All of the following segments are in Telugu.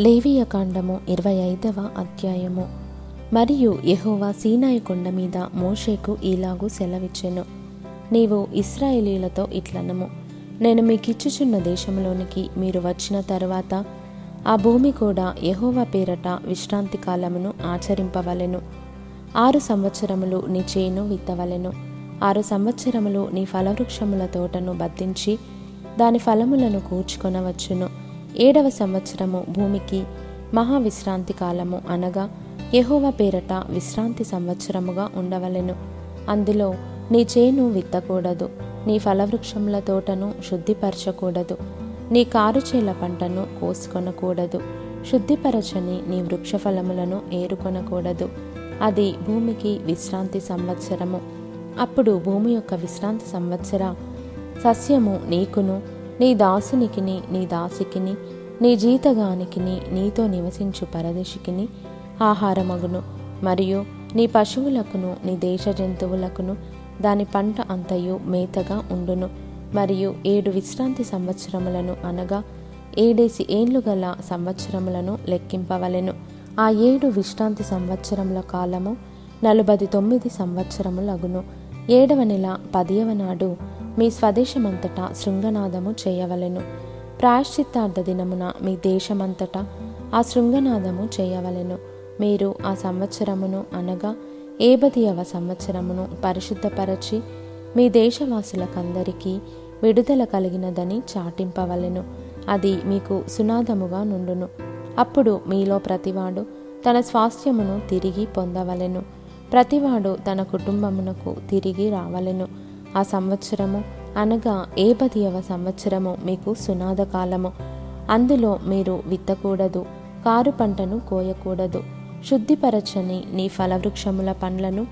లేవియ కాండము ఇరవై ఐదవ అధ్యాయము. మరియు యహోవా సీనాయి కొండ మీద మోషేకు ఈలాగు సెలవిచ్చెను. నీవు ఇస్రాయేలీలతో ఇట్లనము. నేను మీకిచ్చుచున్న దేశంలోనికి మీరు వచ్చిన తర్వాత ఆ భూమి కూడా యహోవా పేరట విశ్రాంతి కాలమును ఆచరింపవలెను. ఆరు సంవత్సరములు నీ చేను విత్తవలెను. ఆరు సంవత్సరములు నీ ఫలవృక్షముల తోటను బద్దించి దాని ఫలములను కూర్చుకొనవచ్చును. ఏడవ సంవత్సరము భూమికి మహావిశ్రాంతి కాలము అనగా యహోవ పేరట విశ్రాంతి సంవత్సరముగా ఉండవలెను. అందులో నీ చేను విత్తకూడదు నీ ఫలవృక్షముల తోటను శుద్ధిపరచకూడదు నీ కారుచేల పంటను కోసుకొనకూడదు శుద్ధిపరచని నీ వృక్ష ఫలములను ఏరుకొనకూడదు. అది భూమికి విశ్రాంతి సంవత్సరము. అప్పుడు భూమి యొక్క విశ్రాంతి సంవత్సర సస్యము నీకును నీ దాసునికిని నీ దాసికిని నీ జీతగానికిని నీతో నివసించు పరదేశికిని ఆహారమగును. మరియు నీ పశువులకును నీ దేశ జంతువులకును దాని పంట అంతయు మేతగా ఉండును. మరియు ఏడు విశ్రాంతి సంవత్సరములను అనగా ఏడేసి ఏండ్లు గల సంవత్సరములను లెక్కింపవలెను. ఆ ఏడు విశ్రాంతి సంవత్సరముల కాలము నలభై తొమ్మిది సంవత్సరములగును. ఏడవ నెల పదియవ నాడు మీ స్వదేశమంతటా శృంగనాదము చేయవలెను. ప్రాయశ్చిత్తార్థ దినమున మీ దేశమంతటా ఆ శృంగనాదము చేయవలెను. మీరు ఆ సంవత్సరమును అనగా ఏబదియవ సంవత్సరమును పరిశుద్ధపరచి మీ దేశవాసులకందరికీ విడుదల కలిగినదని చాటింపవలెను. అది మీకు సునాదముగా నుండును. అప్పుడు మీలో ప్రతివాడు తన స్వాస్థ్యమును తిరిగి పొందవలెను. ప్రతివాడు తన కుటుంబమునకు తిరిగి రావలెను. ఆ సంవత్సరము అనగా ఏపదియవ సంవత్సరము మీకు సునాద కాలము అందులో మీరు విత్తకూడదు కారు పంటను కోయకూడదు శుద్ధిపరచని నీ ఫలవృక్షముల పండ్లను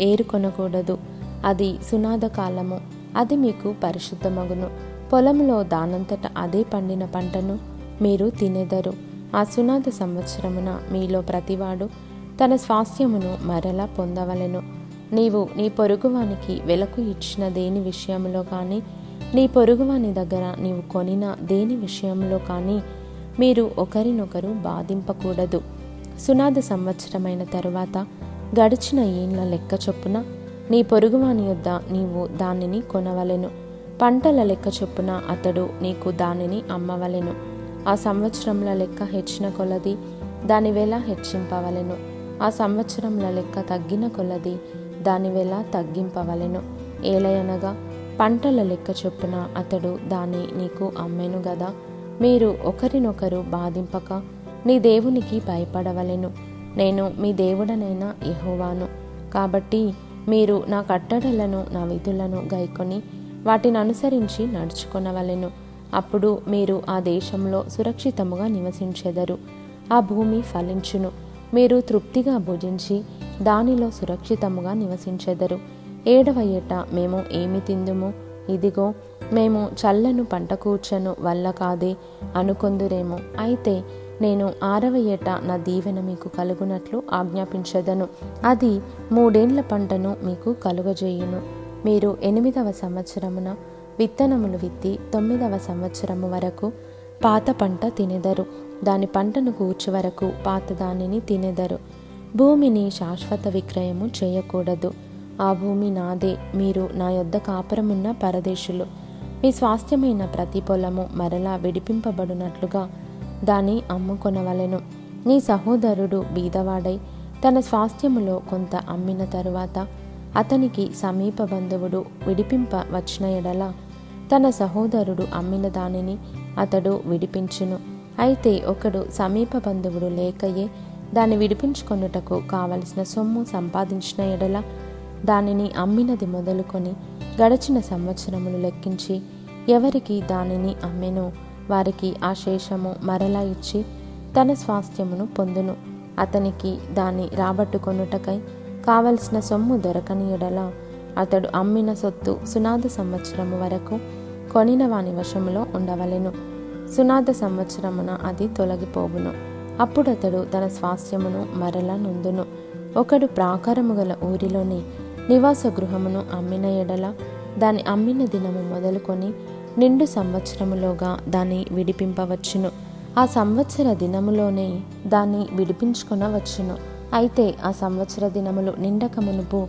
ఏరుకొనకూడదు. అది సునాద కాలము అది మీకు పరిశుద్ధమగును. పొలంలో దానంతట అదే పండిన పంటను మీరు తినెదరు. ఆ సునాద సంవత్సరమున మీలో ప్రతివాడు తన స్వాస్థ్యమును మరలా పొందవలెను. నీవు నీ పొరుగువానికి వెలకు ఇచ్చిన దేని విషయంలో కానీ నీ పొరుగువాని దగ్గర నీవు కొనిన దేని విషయంలో కానీ మీరు ఒకరినొకరు బాధింపకూడదు. సునాద సంవత్సరమైన తరువాత గడిచిన ఏండ్ల లెక్క చొప్పున నీ పొరుగువాని యొద్ద నీవు దానిని కొనవలెను. పంటల లెక్క చొప్పున అతడు నీకు దానిని అమ్మవలెను. ఆ సంవత్సరంల లెక్క హెచ్చిన కొలది దాని వేళ హెచ్చింపవలెను. ఆ సంవత్సరంల లెక్క తగ్గిన కొలది దాని వేళ తగ్గింపవలెను. ఏలయనగా పంటల లెక్క చొప్పున అతడు దాన్ని నీకు అమ్మెను గదా. మీరు ఒకరినొకరు బాధింపక నీ దేవునికి భయపడవలెను. నేను మీ దేవుడనైన ఇహోవాను కాబట్టి మీరు నా కట్టడలను నా విధులను గైకొని వాటిని అనుసరించి నడుచుకొనవలెను. అప్పుడు మీరు ఆ దేశంలో సురక్షితముగా నివసించెదరు. ఆ భూమి ఫలించును. మీరు తృప్తిగా భుజించి దానిలో సురక్షితముగా నివసించెదరు. ఏడవ ఏట మేము ఏమి తిందుము? ఇదిగో మేము చల్లను పంట కూర్చను వల్ల కాదే అనుకొందురేమో. అయితే నేను ఆరవ ఏట నా దీవెన మీకు కలుగునట్లు ఆజ్ఞాపించదను. అది మూడేండ్ల పంటను మీకు కలుగజేయును. మీరు ఎనిమిదవ సంవత్సరమున విత్తనములు విత్తి తొమ్మిదవ సంవత్సరము వరకు పాత పంట తినెదరు. దాని పంటను కూర్చు వరకు పాత దానిని తినెదరు. భూమిని శాశ్వత విక్రయము చేయకూడదు. ఆ భూమి నాదే. మీరు నా యొద్ద కాపురమున్న పరదేశులు. మీ స్వాస్థ్యమైన ప్రతి పొలము మరలా విడిపింపబడినట్లుగా దాన్ని అమ్ముకొనవలెను. నీ సహోదరుడు బీదవాడై తన స్వాస్థ్యములో కొంత అమ్మిన తరువాత అతనికి సమీప బంధువుడు విడిపింప వచ్చిన ఎడల తన సహోదరుడు అమ్మిన దానిని అతడు విడిపించును. అయితే ఒకడు సమీప బంధువుడు లేకయే దాన్ని విడిపించుకొనుటకు కావలసిన సొమ్ము సంపాదించిన ఎడల దానిని అమ్మినది మొదలుకొని గడచిన సంవత్సరములు లెక్కించి ఎవరికి దానిని అమ్మెనో? వారికి ఆ శేషము మరలా ఇచ్చి తన స్వాస్థ్యమును పొందును. అతనికి దాన్ని రాబట్టుకొనుటకై కావలసిన సొమ్ము దొరకని ఎడల అతడు అమ్మిన సొత్తు సునాద సంవత్సరము వరకు కొనిన వాని వశములో ఉండవలెను. సునాద సంవత్సరమున అది తొలగిపోవును. అప్పుడు అతడు తన స్వాస్థ్యమును మరలా నొందును. ఒకడు ప్రాకారము గల ఊరిలోని నివాస గృహమును అమ్మిన ఎడల దాని అమ్మిన దినము మొదలుకొని నిండు సంవత్సరములోగా దాన్ని విడిపింపవచ్చును. ఆ సంవత్సర దినములోనే దాన్ని విడిపించుకొనవచ్చును. అయితే ఆ సంవత్సర దినములు నిండక మునుపు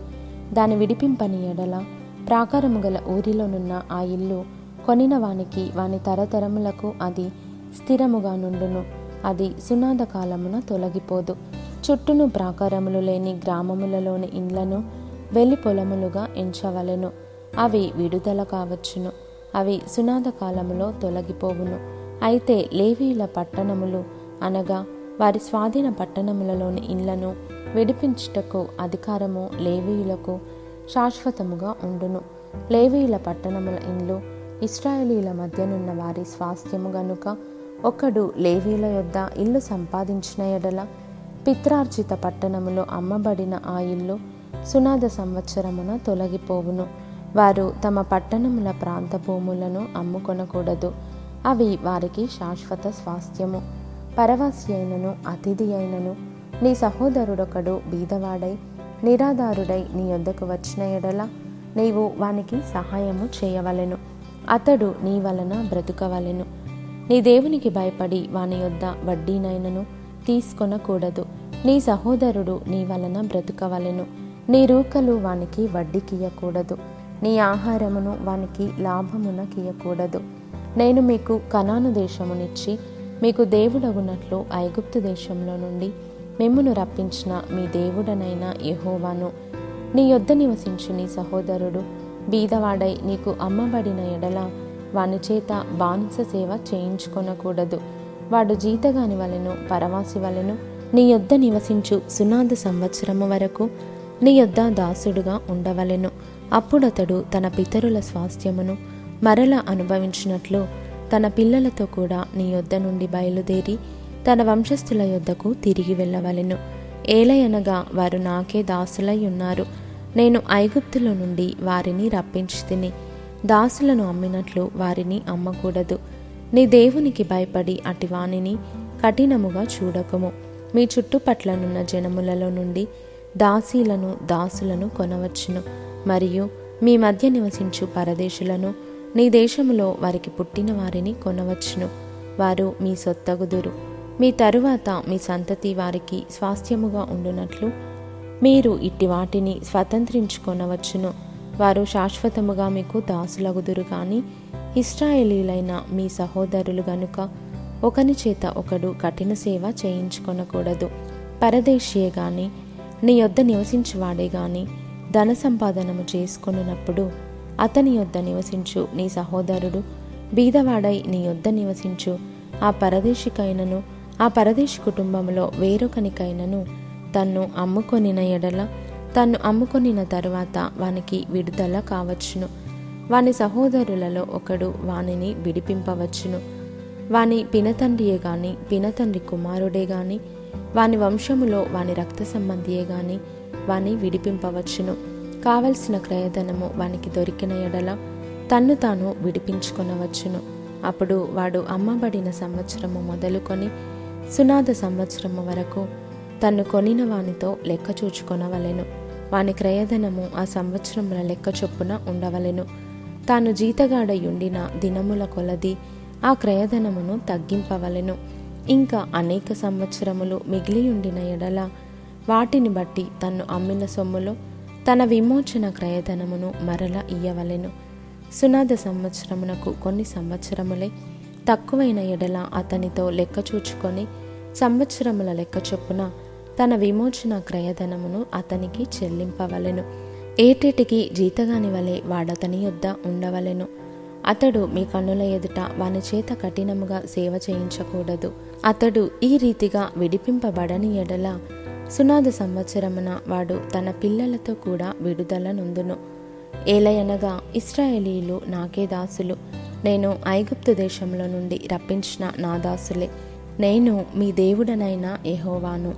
దాని విడిపింపని ఎడల ప్రాకారము గల ఊరిలోనున్న ఆ ఇల్లు కొనిన వానికి వాని తరతరములకు అది స్థిరముగా నుండును. అది సునాద కాలమున తొలగిపోదు. చుట్టూను ప్రాకారములు లేని గ్రామములలోని ఇండ్లను వెలి పొలములుగా ఎంచవలెను. అవి విడుదల కావచ్చును. అవి సునాద కాలములో తొలగిపోవును. అయితే లేవీల పట్టణములు అనగా వారి స్వాధీన పట్టణములలోని ఇండ్లను విడిపించుటకు అధికారము లేవీయులకు శాశ్వతముగా ఉండును. లేవీయుల పట్టణముల ఇండ్లు ఇస్రాయేలీల మధ్యనున్న వారి స్వాస్థ్యము గనుక ఒకడు లేవీల యొద్ద ఇల్లు సంపాదించిన ఎడల పిత్రార్జిత పట్టణములో అమ్మబడిన ఆ ఇల్లు సునాద సంవత్సరమున తొలగిపోవును. వారు తమ పట్టణముల ప్రాంత భూములను అమ్ముకొనకూడదు. అవి వారికి శాశ్వత స్వాస్థ్యము. పరవాసి అయినను అతిథి అయినను నీ సహోదరుడొకడు బీదవాడై నిరాధారుడై నీ యొద్దకు వచ్చిన ఎడల నీవు వానికి సహాయము చేయవలెను. అతడు నీ వలన బ్రతుకవలెను. నీ దేవునికి భయపడి వాని యొద్ద వడ్డీనైనను తీసుకొనకూడదు. నీ సహోదరుడు నీ వలన బ్రతుకవలెను. నీ రూకలు వానికి వడ్డీకియకూడదు నీ ఆహారమును వానికి లాభమున కీయకూడదు నేను మీకు కనాను దేశమునిచ్చి మీకు దేవుడగునట్లు ఐగుప్తు దేశంలో నుండి మిమ్మును రప్పించిన మీ దేవుడనైన యహోవాను. నీ యొద్ద నివసించు నీ సహోదరుడు బీదవాడై నీకు అమ్మబడిన ఎడల వాని చేత బానిస సేవ చేయించుకొనకూడదు. వాడు జీతగాని వలెను పరవాసి వలెను నీ యొద్ద నివసించు సునాద సంవత్సరము వరకు నీ యొద్ద దాసుడుగా ఉండవలెను. అప్పుడతడు తన పితరుల స్వాస్థ్యమును మరల అనుభవించినట్లు తన పిల్లలతో కూడా నీ యొద్ద నుండి బయలుదేరి తన వంశస్థుల యొద్దకు తిరిగి వెళ్ళవలెను. ఏలయనగా వారు నాకే దాసులై ఉన్నారు. నేను ఐగుప్తుల నుండి వారిని రప్పించి తిని దాసులను అమ్మినట్లు వారిని అమ్మకూడదు. నీ దేవునికి భయపడి అటి వాణిని కఠినముగా చూడకము. మీ చుట్టుపట్లనున్న జనములలో నుండి దాసీలను దాసులను కొనవచ్చును. మరియు మీ మధ్య నివసించు పరదేశులను నీ దేశములో వారికి పుట్టిన వారిని కొనవచ్చును. వారు మీ సొత్తగుదురు. మీ తరువాత మీ సంతతి వారికి స్వాస్థ్యముగా ఉండునట్లు మీరు ఇట్టి వాటిని స్వతంత్రించుకొనవచ్చును. వారు శాశ్వతముగా మీకు దాసులగుదురు కానీ ఇస్రాయేలీలైన మీ సహోదరులు గనుక ఒకని చేత ఒకడు కఠిన సేవ చేయించుకొనకూడదు. పరదేశీయే గాని నీ యొద్ద నివసించువాడే గాని ధన సంపాదనము చేసుకొనున్నప్పుడు అతని యొద్ద నివసించు నీ సహోదరుడు బీదవాడై నీ యొద్ద నివసించు. ఆ పరదేశికైనను ఆ పరదేశి కుటుంబంలో వేరొకనికైనను తన్ను అమ్ముకొనిన ఎడల తన్ను అమ్ముకొనిన తరువాత వానికి విడుదల కావచ్చును. వాని సహోదరులలో ఒకడు వానిని విడిపింపవచ్చును. వాని పినతండ్రియే గాని పినతండ్రి కుమారుడే గాని వాని వంశములో వాని రక్త సంబంధియే గాని వాని విడిపింపవచ్చును. కావలసిన క్రయధనము వానికి దొరికిన ఎడల తన్ను తాను విడిపించుకొనవచ్చును. అప్పుడు వాడు అమ్మబడిన సంవత్సరము మొదలుకొని సునాద సంవత్సరము వరకు తన్ను కొనిన వానితో లెక్క చూచుకొనవలెను. వాని క్రయధనము ఆ సంవత్సరముల లెక్క చొప్పున ఉండవలెను. తాను జీతగాడయుండిన దినముల కొలది ఆ క్రయధనమును తగ్గింపవలెను. ఇంకా అనేక సంవత్సరములు మిగిలియుండిన ఎడల వాటిని బట్టి తన్ను అమ్మిన సొమ్ములో తన విమోచన క్రయధనమును మరల ఇయ్యవలెను. సునాద సంవత్సరమునకు కొన్ని సంవత్సరములే తక్కువైన ఎడల అతనితో లెక్క చూచుకొని సంవత్సరముల లెక్క చొప్పున తన విమోచన క్రయధనమును అతనికి చెల్లింపవలెను. ఏటేటికి జీతగాని వలె వాడతని యొద్ద ఉండవలెను. అతడు మీ కన్నుల ఎదుట వాని చేత కఠినముగా సేవ చేయించకూడదు. అతడు ఈ రీతిగా విడిపింపబడని ఎడల సునాద సంవత్సరమున వాడు తన పిల్లలతో కూడా విడుదల నొందును. ఏలయనగా ఇస్రాయేలీలు నాకే దాసులు. నేను ఐగుప్తు దేశంలో నుండి రప్పించిన నా దాసులే. నేను మీ దేవుడనైన ఎహోవాను